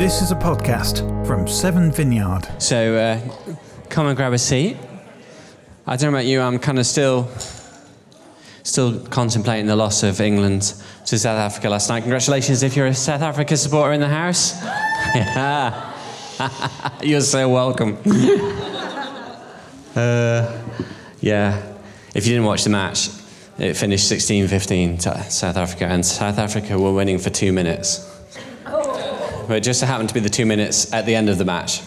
This is a podcast from Severn Vineyard. So uh, come and grab a seat. I don't know about you, I'm kind of still still contemplating the loss of England to South Africa last night. Congratulations if you're a South Africa supporter in the house. Yeah. you're so welcome. uh, yeah. If you didn't watch the match, it finished 16 15 to South Africa, and South Africa were winning for two minutes. It just happened to be the two minutes at the end of the match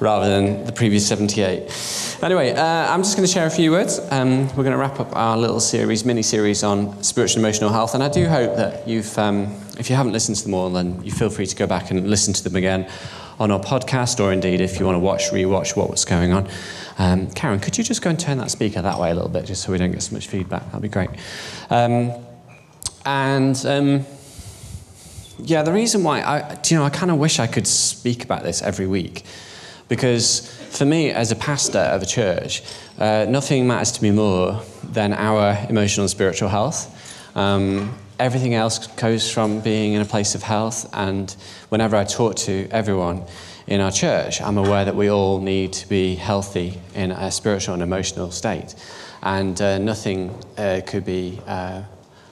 rather than the previous 78. Anyway, uh, I'm just going to share a few words. Um, we're going to wrap up our little series, mini series on spiritual and emotional health. And I do hope that you've, um, if you haven't listened to them all, then you feel free to go back and listen to them again on our podcast, or indeed if you want to watch, rewatch what was going on. Um, Karen, could you just go and turn that speaker that way a little bit, just so we don't get so much feedback? That'd be great. Um, and um, yeah, the reason why I, you know, I kind of wish I could speak about this every week, because for me, as a pastor of a church, uh, nothing matters to me more than our emotional and spiritual health. Um, everything else goes from being in a place of health, and whenever I talk to everyone in our church, I'm aware that we all need to be healthy in a spiritual and emotional state. And uh, nothing uh, could be uh,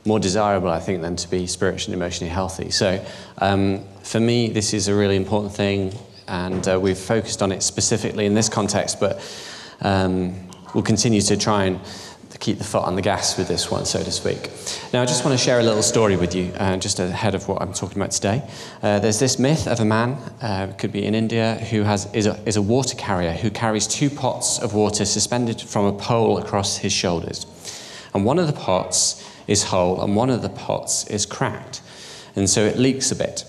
more desirable, I think, than to be spiritually and emotionally healthy. So, um, for me, this is a really important thing and uh, we've focused on it specifically in this context, but um, we'll continue to try and keep the foot on the gas with this one, so to speak. Now, I just want to share a little story with you, uh, just ahead of what I'm talking about today. Uh, there's this myth of a man, uh, could be in India, who has, is, a, is a water carrier who carries two pots of water suspended from a pole across his shoulders. And one of the pots is whole, and one of the pots is cracked. And so it leaks a bit.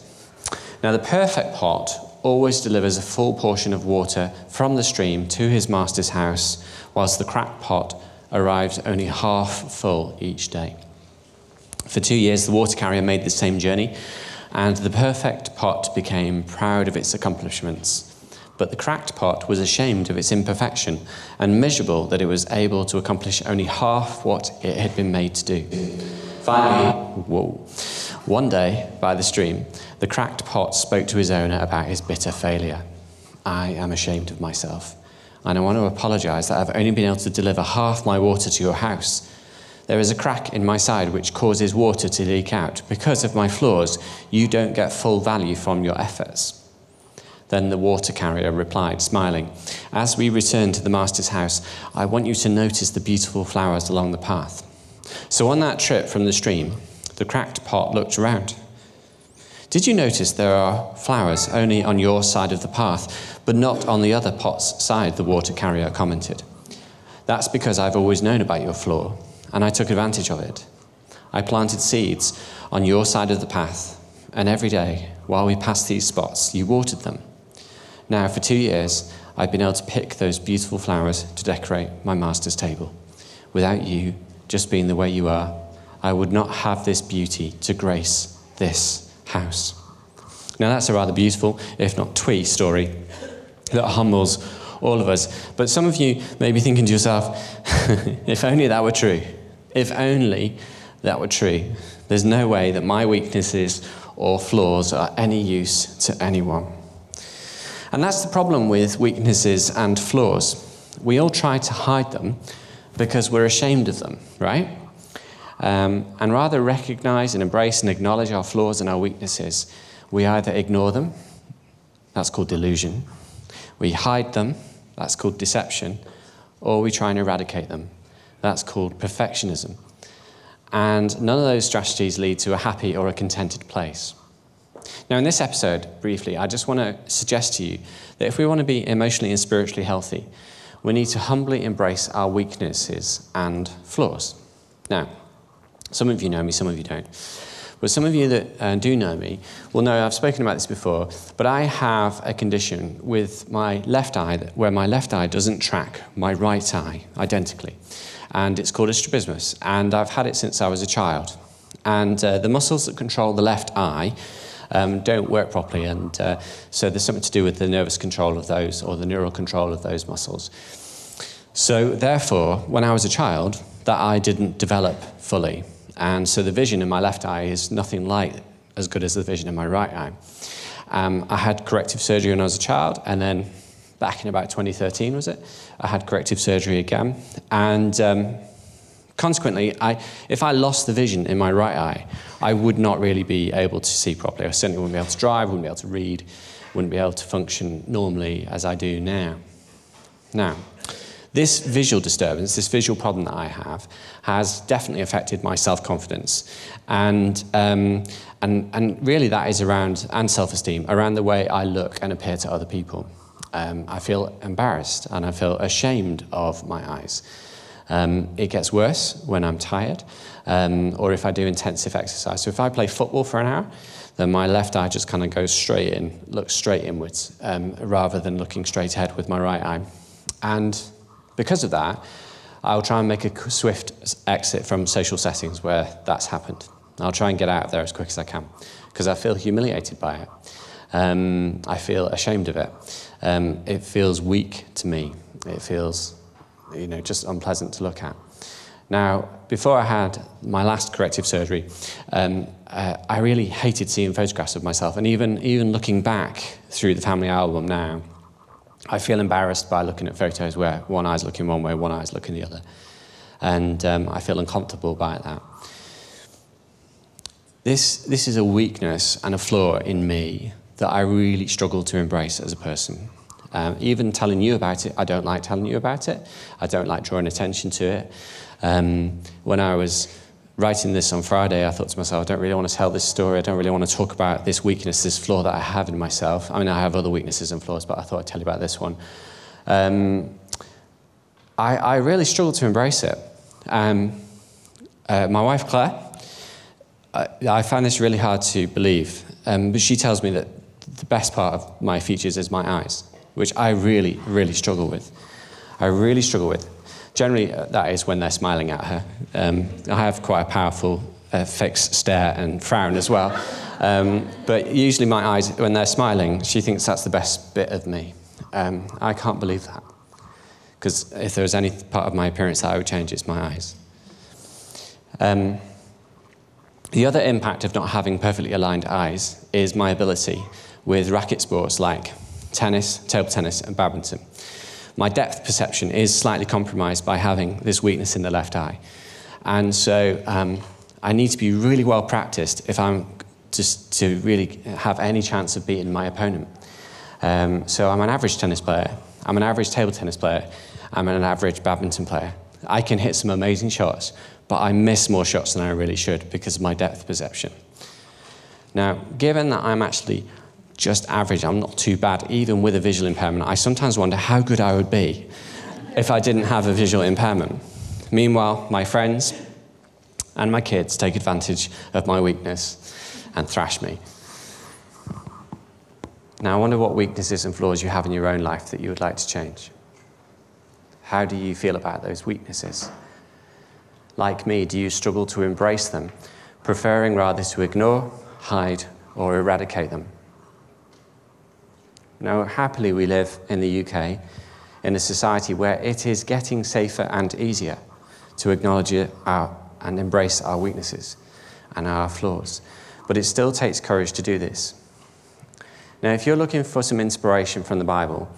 Now, the perfect pot always delivers a full portion of water from the stream to his master's house, whilst the cracked pot arrives only half full each day. For two years, the water carrier made the same journey, and the perfect pot became proud of its accomplishments. But the cracked pot was ashamed of its imperfection and miserable that it was able to accomplish only half what it had been made to do. Finally, whoa, one day by the stream, the cracked pot spoke to his owner about his bitter failure. I am ashamed of myself, and I want to apologize that I've only been able to deliver half my water to your house. There is a crack in my side which causes water to leak out. Because of my flaws, you don't get full value from your efforts. Then the water carrier replied, smiling, As we return to the master's house, I want you to notice the beautiful flowers along the path. So on that trip from the stream, the cracked pot looked around. Did you notice there are flowers only on your side of the path, but not on the other pot's side? The water carrier commented. That's because I've always known about your flaw, and I took advantage of it. I planted seeds on your side of the path, and every day, while we passed these spots, you watered them. Now, for two years, I've been able to pick those beautiful flowers to decorate my master's table. Without you, just being the way you are, I would not have this beauty to grace this house. Now, that's a rather beautiful, if not twee, story that humbles all of us. But some of you may be thinking to yourself, if only that were true. If only that were true. There's no way that my weaknesses or flaws are any use to anyone. And that's the problem with weaknesses and flaws. We all try to hide them because we're ashamed of them, right? Um, and rather recognize and embrace and acknowledge our flaws and our weaknesses, we either ignore them, that's called delusion, we hide them, that's called deception, or we try and eradicate them, that's called perfectionism. And none of those strategies lead to a happy or a contented place. Now, in this episode, briefly, I just want to suggest to you that if we want to be emotionally and spiritually healthy, we need to humbly embrace our weaknesses and flaws. Now, some of you know me, some of you don't. But some of you that uh, do know me will know I've spoken about this before, but I have a condition with my left eye where my left eye doesn't track my right eye identically. And it's called a strabismus. And I've had it since I was a child. And uh, the muscles that control the left eye um, don't work properly. And uh, so there's something to do with the nervous control of those or the neural control of those muscles. So, therefore, when I was a child, that eye didn't develop fully. And so the vision in my left eye is nothing like as good as the vision in my right eye. Um, I had corrective surgery when I was a child, and then back in about 2013, was it? I had corrective surgery again. And um, consequently, I, if I lost the vision in my right eye, I would not really be able to see properly. I certainly wouldn't be able to drive, wouldn't be able to read, wouldn't be able to function normally as I do now. Now, this visual disturbance, this visual problem that I have, has definitely affected my self confidence. And, um, and, and really, that is around, and self esteem, around the way I look and appear to other people. Um, I feel embarrassed and I feel ashamed of my eyes. Um, it gets worse when I'm tired um, or if I do intensive exercise. So if I play football for an hour, then my left eye just kind of goes straight in, looks straight inwards, um, rather than looking straight ahead with my right eye. And because of that, I'll try and make a swift exit from social settings where that's happened. I'll try and get out of there as quick as I can because I feel humiliated by it. Um, I feel ashamed of it. Um, it feels weak to me. It feels, you know, just unpleasant to look at. Now, before I had my last corrective surgery, um, uh, I really hated seeing photographs of myself, and even even looking back through the family album now, I feel embarrassed by looking at photos where one eye's looking one way, one eye's looking the other. And um, I feel uncomfortable by that. This, this is a weakness and a flaw in me that I really struggle to embrace as a person. Um, even telling you about it, I don't like telling you about it. I don't like drawing attention to it. Um, when I was writing this on Friday, I thought to myself, I don't really want to tell this story. I don't really want to talk about this weakness, this flaw that I have in myself. I mean, I have other weaknesses and flaws, but I thought I'd tell you about this one. Um, I, I, really struggled to embrace it. Um, uh, my wife, Claire, I, I, find this really hard to believe, um, but she tells me that the best part of my features is my eyes, which I really, really struggle with. I really struggle with. Generally, uh, that is when they're smiling at her. Um, I have quite a powerful uh, fixed stare and frown as well. Um, but usually, my eyes, when they're smiling, she thinks that's the best bit of me. Um, I can't believe that. Because if there was any part of my appearance that I would change, it's my eyes. Um, the other impact of not having perfectly aligned eyes is my ability with racket sports like tennis, table tennis, and badminton my depth perception is slightly compromised by having this weakness in the left eye. And so um, I need to be really well practiced if I'm just to really have any chance of beating my opponent. Um, so I'm an average tennis player, I'm an average table tennis player, I'm an average badminton player. I can hit some amazing shots, but I miss more shots than I really should because of my depth perception. Now, given that I'm actually just average. I'm not too bad, even with a visual impairment. I sometimes wonder how good I would be if I didn't have a visual impairment. Meanwhile, my friends and my kids take advantage of my weakness and thrash me. Now, I wonder what weaknesses and flaws you have in your own life that you would like to change. How do you feel about those weaknesses? Like me, do you struggle to embrace them, preferring rather to ignore, hide, or eradicate them? Now, happily, we live in the UK in a society where it is getting safer and easier to acknowledge our, uh, and embrace our weaknesses and our flaws. But it still takes courage to do this. Now, if you're looking for some inspiration from the Bible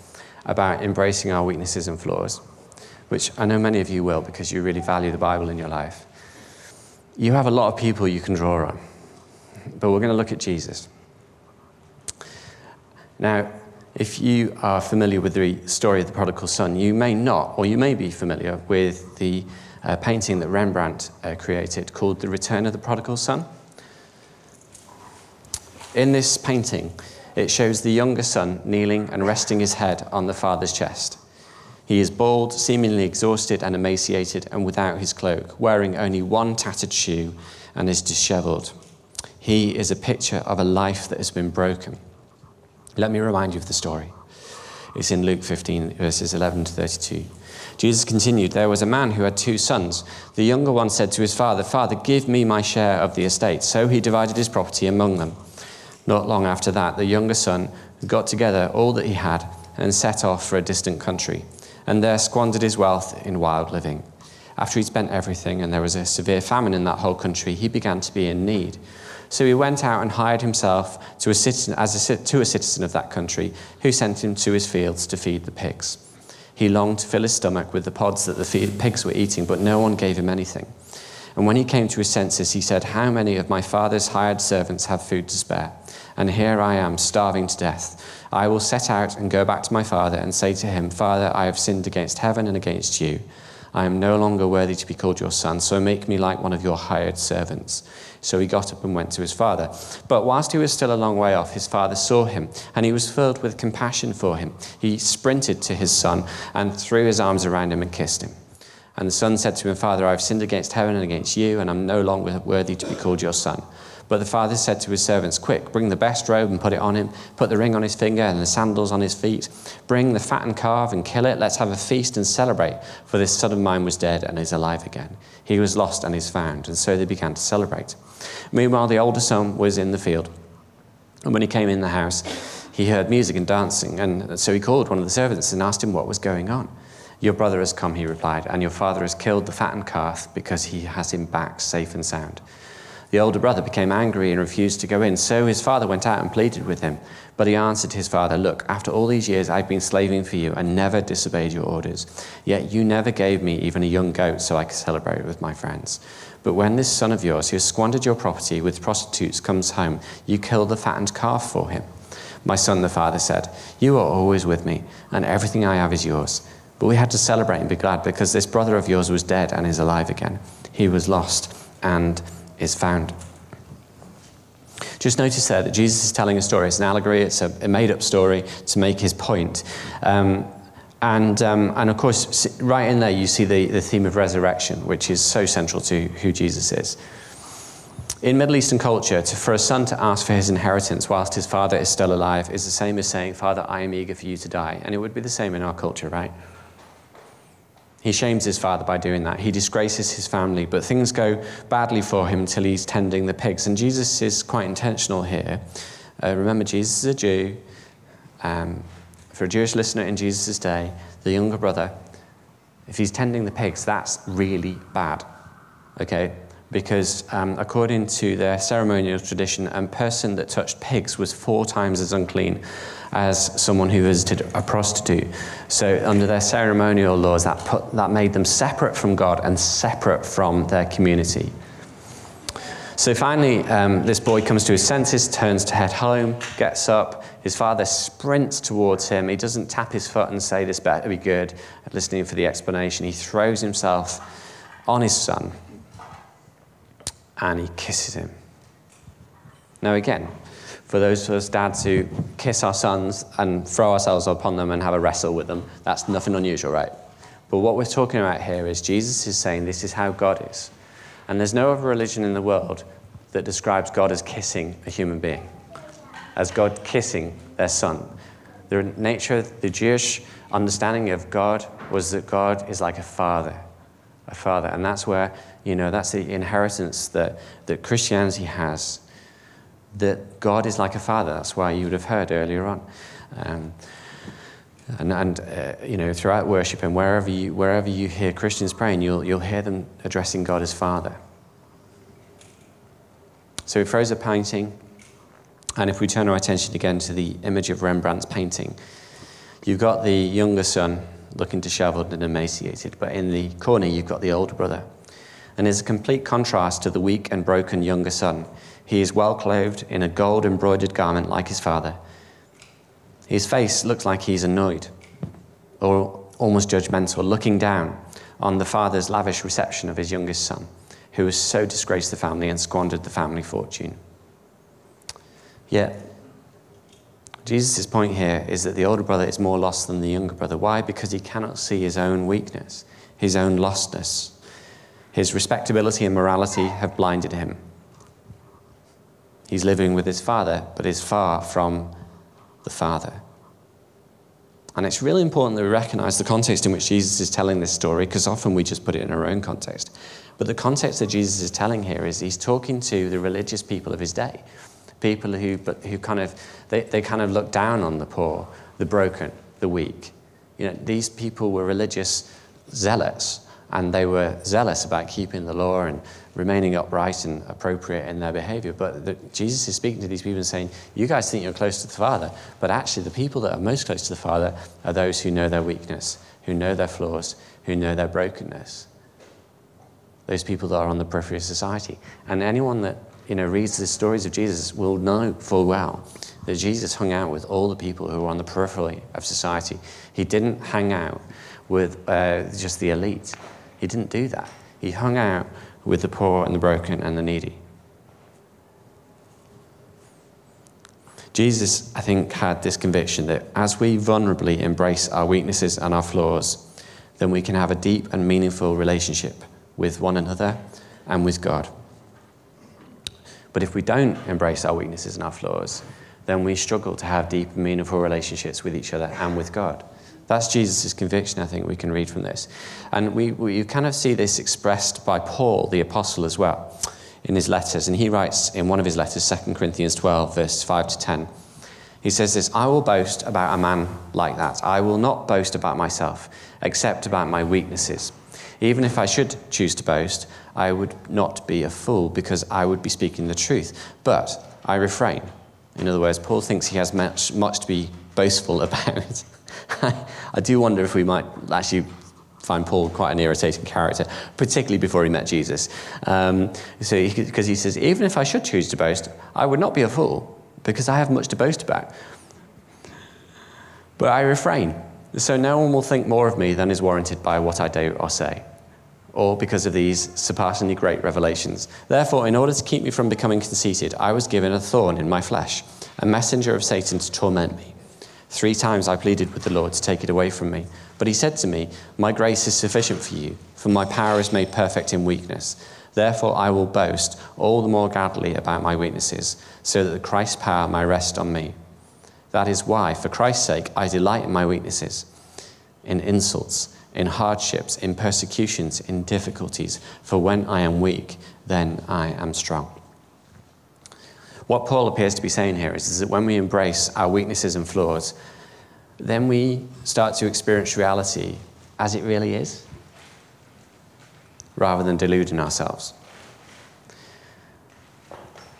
about embracing our weaknesses and flaws, which I know many of you will because you really value the Bible in your life, you have a lot of people you can draw on. But we're going to look at Jesus. Now, if you are familiar with the story of the prodigal son, you may not, or you may be familiar with the uh, painting that Rembrandt uh, created called The Return of the Prodigal Son. In this painting, it shows the younger son kneeling and resting his head on the father's chest. He is bald, seemingly exhausted and emaciated, and without his cloak, wearing only one tattered shoe and is disheveled. He is a picture of a life that has been broken. Let me remind you of the story. It's in Luke 15, verses 11 to 32. Jesus continued, There was a man who had two sons. The younger one said to his father, Father, give me my share of the estate. So he divided his property among them. Not long after that, the younger son got together all that he had and set off for a distant country, and there squandered his wealth in wild living. After he'd spent everything and there was a severe famine in that whole country, he began to be in need. So he went out and hired himself to a citizen, as a, to a citizen of that country, who sent him to his fields to feed the pigs. He longed to fill his stomach with the pods that the pigs were eating, but no one gave him anything. And when he came to his senses, he said, How many of my father's hired servants have food to spare? And here I am, starving to death. I will set out and go back to my father and say to him, Father, I have sinned against heaven and against you. I am no longer worthy to be called your son, so make me like one of your hired servants. So he got up and went to his father. But whilst he was still a long way off, his father saw him, and he was filled with compassion for him. He sprinted to his son and threw his arms around him and kissed him. And the son said to him, Father, I've sinned against heaven and against you, and I'm no longer worthy to be called your son. But the father said to his servants, Quick, bring the best robe and put it on him. Put the ring on his finger and the sandals on his feet. Bring the fattened calf and kill it. Let's have a feast and celebrate. For this son of mine was dead and is alive again. He was lost and is found. And so they began to celebrate. Meanwhile, the older son was in the field. And when he came in the house, he heard music and dancing. And so he called one of the servants and asked him what was going on. Your brother has come, he replied, and your father has killed the fattened calf because he has him back safe and sound. The older brother became angry and refused to go in. So his father went out and pleaded with him. But he answered his father, Look, after all these years I've been slaving for you and never disobeyed your orders. Yet you never gave me even a young goat so I could celebrate with my friends. But when this son of yours, who has squandered your property with prostitutes, comes home, you kill the fattened calf for him. My son, the father said, You are always with me, and everything I have is yours. But we had to celebrate and be glad because this brother of yours was dead and is alive again. He was lost and is found. Just notice there that Jesus is telling a story. It's an allegory, it's a, made up story to make his point. Um, and, um, and of course, right in there, you see the, the theme of resurrection, which is so central to who Jesus is. In Middle Eastern culture, to, for a son to ask for his inheritance whilst his father is still alive is the same as saying, Father, I am eager for you to die. And it would be the same in our culture, right? He shames his father by doing that. He disgraces his family, but things go badly for him until he's tending the pigs. And Jesus is quite intentional here. Uh, remember, Jesus is a Jew. Um, for a Jewish listener in Jesus' day, the younger brother, if he's tending the pigs, that's really bad. Okay? Because um, according to their ceremonial tradition, a person that touched pigs was four times as unclean as someone who visited a prostitute. So, under their ceremonial laws, that, put, that made them separate from God and separate from their community. So finally, um, this boy comes to his senses, turns to head home, gets up. His father sprints towards him. He doesn't tap his foot and say, This better be good, listening for the explanation. He throws himself on his son and he kisses him. Now, again, for those of us dads who kiss our sons and throw ourselves upon them and have a wrestle with them, that's nothing unusual, right? But what we're talking about here is Jesus is saying this is how God is. And there's no other religion in the world that describes God as kissing a human being, as God kissing their son. The nature, the Jewish understanding of God was that God is like a father, a father. And that's where, you know, that's the inheritance that, that Christianity has that God is like a father. That's why you would have heard earlier on. Um, and, and uh, you know, throughout worship and wherever you, wherever you hear Christians praying, you'll, you'll hear them addressing God as Father. So he froze a painting, and if we turn our attention again to the image of Rembrandt's painting, you've got the younger son looking disheveled and emaciated, but in the corner you've got the older brother. And there's a complete contrast to the weak and broken younger son he is well clothed in a gold embroidered garment like his father. His face looks like he's annoyed or almost judgmental, looking down on the father's lavish reception of his youngest son, who has so disgraced the family and squandered the family fortune. Yet, Jesus' point here is that the older brother is more lost than the younger brother. Why? Because he cannot see his own weakness, his own lostness. His respectability and morality have blinded him. He's living with his father, but is far from the father. And it's really important that we recognize the context in which Jesus is telling this story, because often we just put it in our own context. But the context that Jesus is telling here is he's talking to the religious people of his day, people who, who kind of, they, they kind of look down on the poor, the broken, the weak. You know, these people were religious zealots, and they were zealous about keeping the law and remaining upright and appropriate in their behavior. But the, Jesus is speaking to these people and saying, You guys think you're close to the Father, but actually, the people that are most close to the Father are those who know their weakness, who know their flaws, who know their brokenness. Those people that are on the periphery of society. And anyone that you know, reads the stories of Jesus will know full well that Jesus hung out with all the people who were on the periphery of society. He didn't hang out with uh, just the elite. He didn't do that. He hung out with the poor and the broken and the needy. Jesus, I think, had this conviction that as we vulnerably embrace our weaknesses and our flaws, then we can have a deep and meaningful relationship with one another and with God. But if we don't embrace our weaknesses and our flaws, then we struggle to have deep and meaningful relationships with each other and with God. That's Jesus' conviction, I think we can read from this. And we, we you kind of see this expressed by Paul, the apostle, as well, in his letters. And he writes in one of his letters, 2 Corinthians 12, verses 5 to 10. He says this I will boast about a man like that. I will not boast about myself, except about my weaknesses. Even if I should choose to boast, I would not be a fool because I would be speaking the truth. But I refrain. In other words, Paul thinks he has much, much to be boastful about. I do wonder if we might actually find Paul quite an irritating character, particularly before he met Jesus. Um, so, because he, he says, even if I should choose to boast, I would not be a fool because I have much to boast about. But I refrain, so no one will think more of me than is warranted by what I do or say, or because of these surpassingly great revelations. Therefore, in order to keep me from becoming conceited, I was given a thorn in my flesh, a messenger of Satan to torment me. Three times I pleaded with the Lord to take it away from me. But he said to me, My grace is sufficient for you, for my power is made perfect in weakness. Therefore, I will boast all the more gladly about my weaknesses, so that the Christ's power may rest on me. That is why, for Christ's sake, I delight in my weaknesses, in insults, in hardships, in persecutions, in difficulties. For when I am weak, then I am strong. What Paul appears to be saying here is, is that when we embrace our weaknesses and flaws, then we start to experience reality as it really is, rather than deluding ourselves.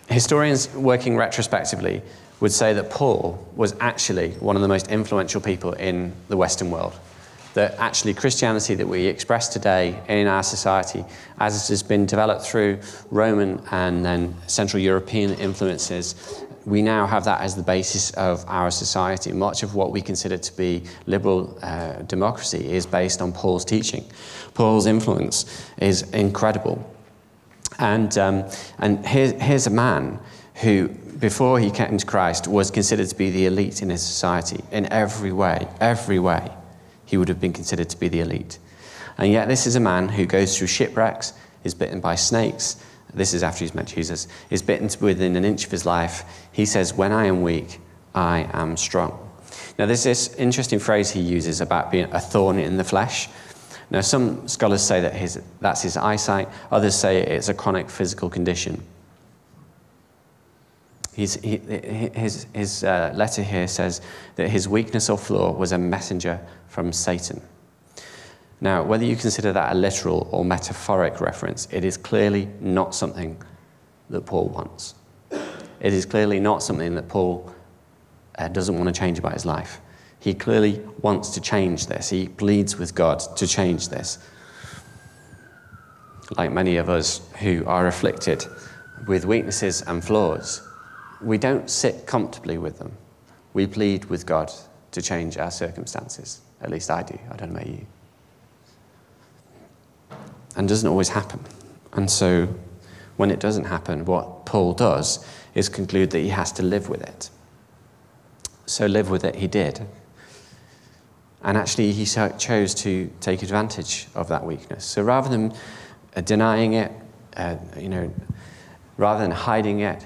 Historians working retrospectively would say that Paul was actually one of the most influential people in the Western world that actually Christianity that we express today in our society, as it has been developed through Roman and then Central European influences, we now have that as the basis of our society. Much of what we consider to be liberal uh, democracy is based on Paul's teaching. Paul's influence is incredible. And, um, and here, here's a man who, before he came to Christ, was considered to be the elite in his society in every way, every way he would have been considered to be the elite. And yet, this is a man who goes through shipwrecks, is bitten by snakes. This is after he's met Jesus, is bitten within an inch of his life. He says, When I am weak, I am strong. Now, there's this interesting phrase he uses about being a thorn in the flesh. Now, some scholars say that his, that's his eyesight, others say it's a chronic physical condition. He, his his uh, letter here says that his weakness or flaw was a messenger from Satan. Now, whether you consider that a literal or metaphoric reference, it is clearly not something that Paul wants. It is clearly not something that Paul uh, doesn't want to change about his life. He clearly wants to change this. He pleads with God to change this. Like many of us who are afflicted with weaknesses and flaws, we don't sit comfortably with them. We plead with God to change our circumstances. At least I do. I don't know about you. And doesn't always happen. And so when it doesn't happen, what Paul does is conclude that he has to live with it. So live with it he did. And actually, he chose to take advantage of that weakness. So rather than uh, denying it, uh, you know, rather than hiding it,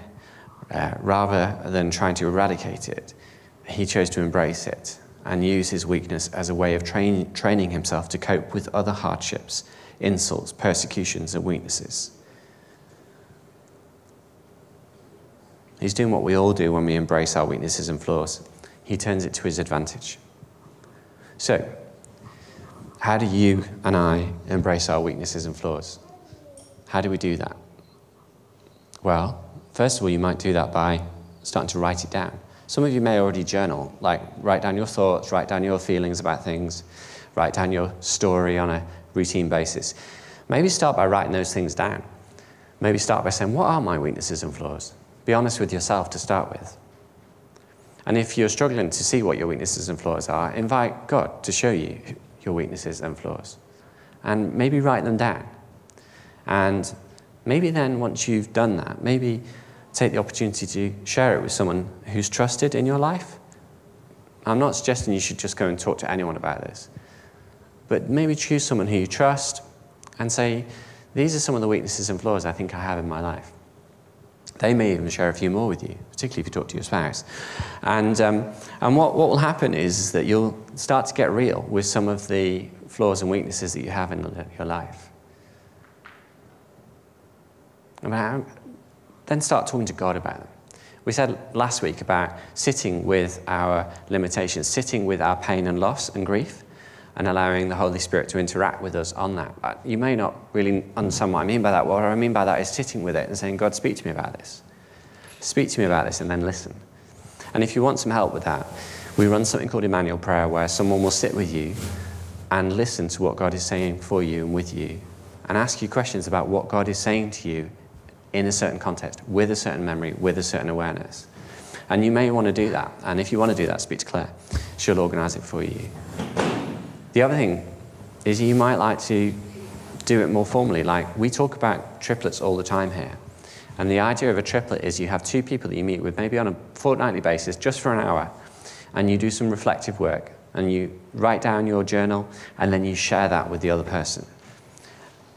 uh, rather than trying to eradicate it, he chose to embrace it and use his weakness as a way of train, training himself to cope with other hardships, insults, persecutions, and weaknesses. He's doing what we all do when we embrace our weaknesses and flaws. He turns it to his advantage. So, how do you and I embrace our weaknesses and flaws? How do we do that? Well, first of all, you might do that by starting to write it down. Some of you may already journal, like write down your thoughts, write down your feelings about things, write down your story on a routine basis. Maybe start by writing those things down. Maybe start by saying, What are my weaknesses and flaws? Be honest with yourself to start with. And if you're struggling to see what your weaknesses and flaws are, invite God to show you your weaknesses and flaws. And maybe write them down. And maybe then, once you've done that, maybe take the opportunity to share it with someone who's trusted in your life. I'm not suggesting you should just go and talk to anyone about this, but maybe choose someone who you trust and say, These are some of the weaknesses and flaws I think I have in my life. They may even share a few more with you, particularly if you talk to your spouse. And, um, and what, what will happen is that you'll start to get real with some of the flaws and weaknesses that you have in your life. Then start talking to God about them. We said last week about sitting with our limitations, sitting with our pain and loss and grief, and allowing the Holy Spirit to interact with us on that. But you may not really understand what I mean by that. What I mean by that is sitting with it and saying, God, speak to me about this. Speak to me about this, and then listen. And if you want some help with that, we run something called Emmanuel Prayer, where someone will sit with you and listen to what God is saying for you and with you, and ask you questions about what God is saying to you in a certain context, with a certain memory, with a certain awareness. And you may want to do that. And if you want to do that, speak to Claire. She'll organize it for you. The other thing is you might like to do it more formally. Like we talk about triplets all the time here. And the idea of a triplet is you have two people that you meet with, maybe on a fortnightly basis, just for an hour, and you do some reflective work, and you write down your journal, and then you share that with the other person.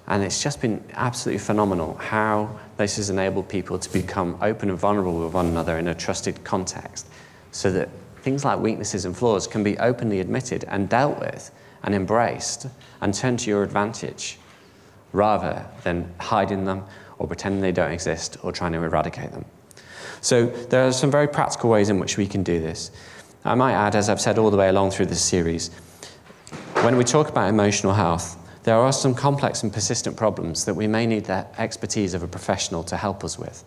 And it's just been absolutely phenomenal how this has enabled people to become open and vulnerable with one another in a trusted context, so that things like weaknesses and flaws can be openly admitted and dealt with and embraced and turned to your advantage rather than hiding them or pretending they don't exist or trying to eradicate them. So, there are some very practical ways in which we can do this. I might add, as I've said all the way along through this series, when we talk about emotional health, there are some complex and persistent problems that we may need the expertise of a professional to help us with.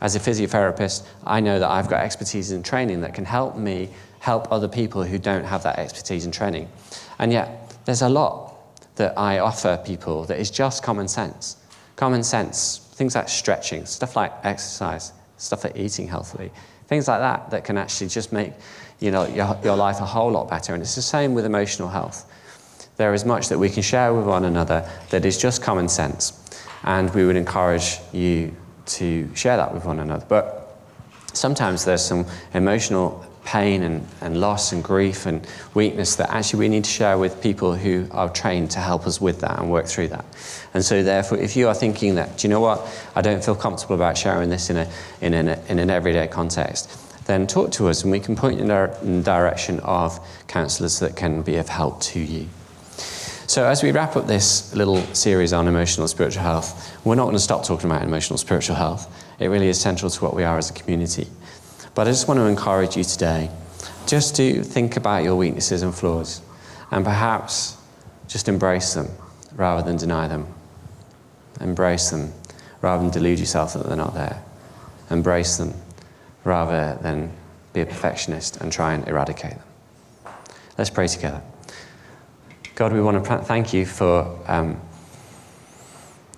As a physiotherapist, I know that I've got expertise and training that can help me help other people who don't have that expertise and training. And yet, there's a lot that I offer people that is just common sense. Common sense, things like stretching, stuff like exercise, stuff like eating healthily, things like that that can actually just make you know, your, your life a whole lot better. And it's the same with emotional health. There is much that we can share with one another that is just common sense. And we would encourage you to share that with one another. But sometimes there's some emotional pain and, and loss and grief and weakness that actually we need to share with people who are trained to help us with that and work through that. And so, therefore, if you are thinking that, do you know what, I don't feel comfortable about sharing this in, a, in, an, in an everyday context, then talk to us and we can point you in the direction of counsellors that can be of help to you. So, as we wrap up this little series on emotional spiritual health, we're not going to stop talking about emotional spiritual health. It really is central to what we are as a community. But I just want to encourage you today just to think about your weaknesses and flaws and perhaps just embrace them rather than deny them. Embrace them rather than delude yourself that they're not there. Embrace them rather than be a perfectionist and try and eradicate them. Let's pray together. God, we want to thank you for um,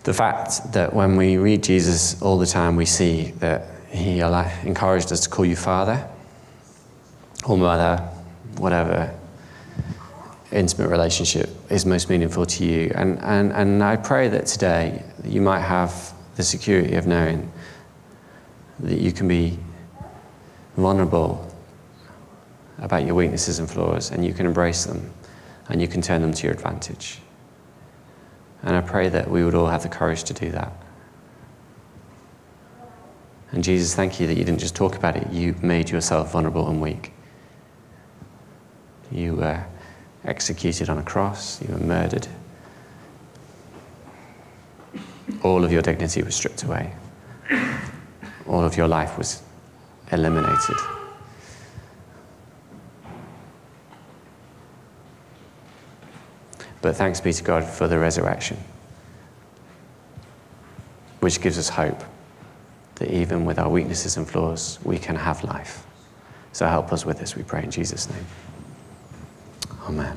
the fact that when we read Jesus all the time, we see that he encouraged us to call you Father or Mother, whatever intimate relationship is most meaningful to you. And, and, and I pray that today you might have the security of knowing that you can be vulnerable about your weaknesses and flaws and you can embrace them and you can turn them to your advantage. And I pray that we would all have the courage to do that. And Jesus, thank you that you didn't just talk about it, you made yourself vulnerable and weak. You were executed on a cross, you were murdered. All of your dignity was stripped away, all of your life was eliminated. But thanks be to God for the resurrection, which gives us hope that even with our weaknesses and flaws, we can have life. So help us with this, we pray in Jesus' name. Amen.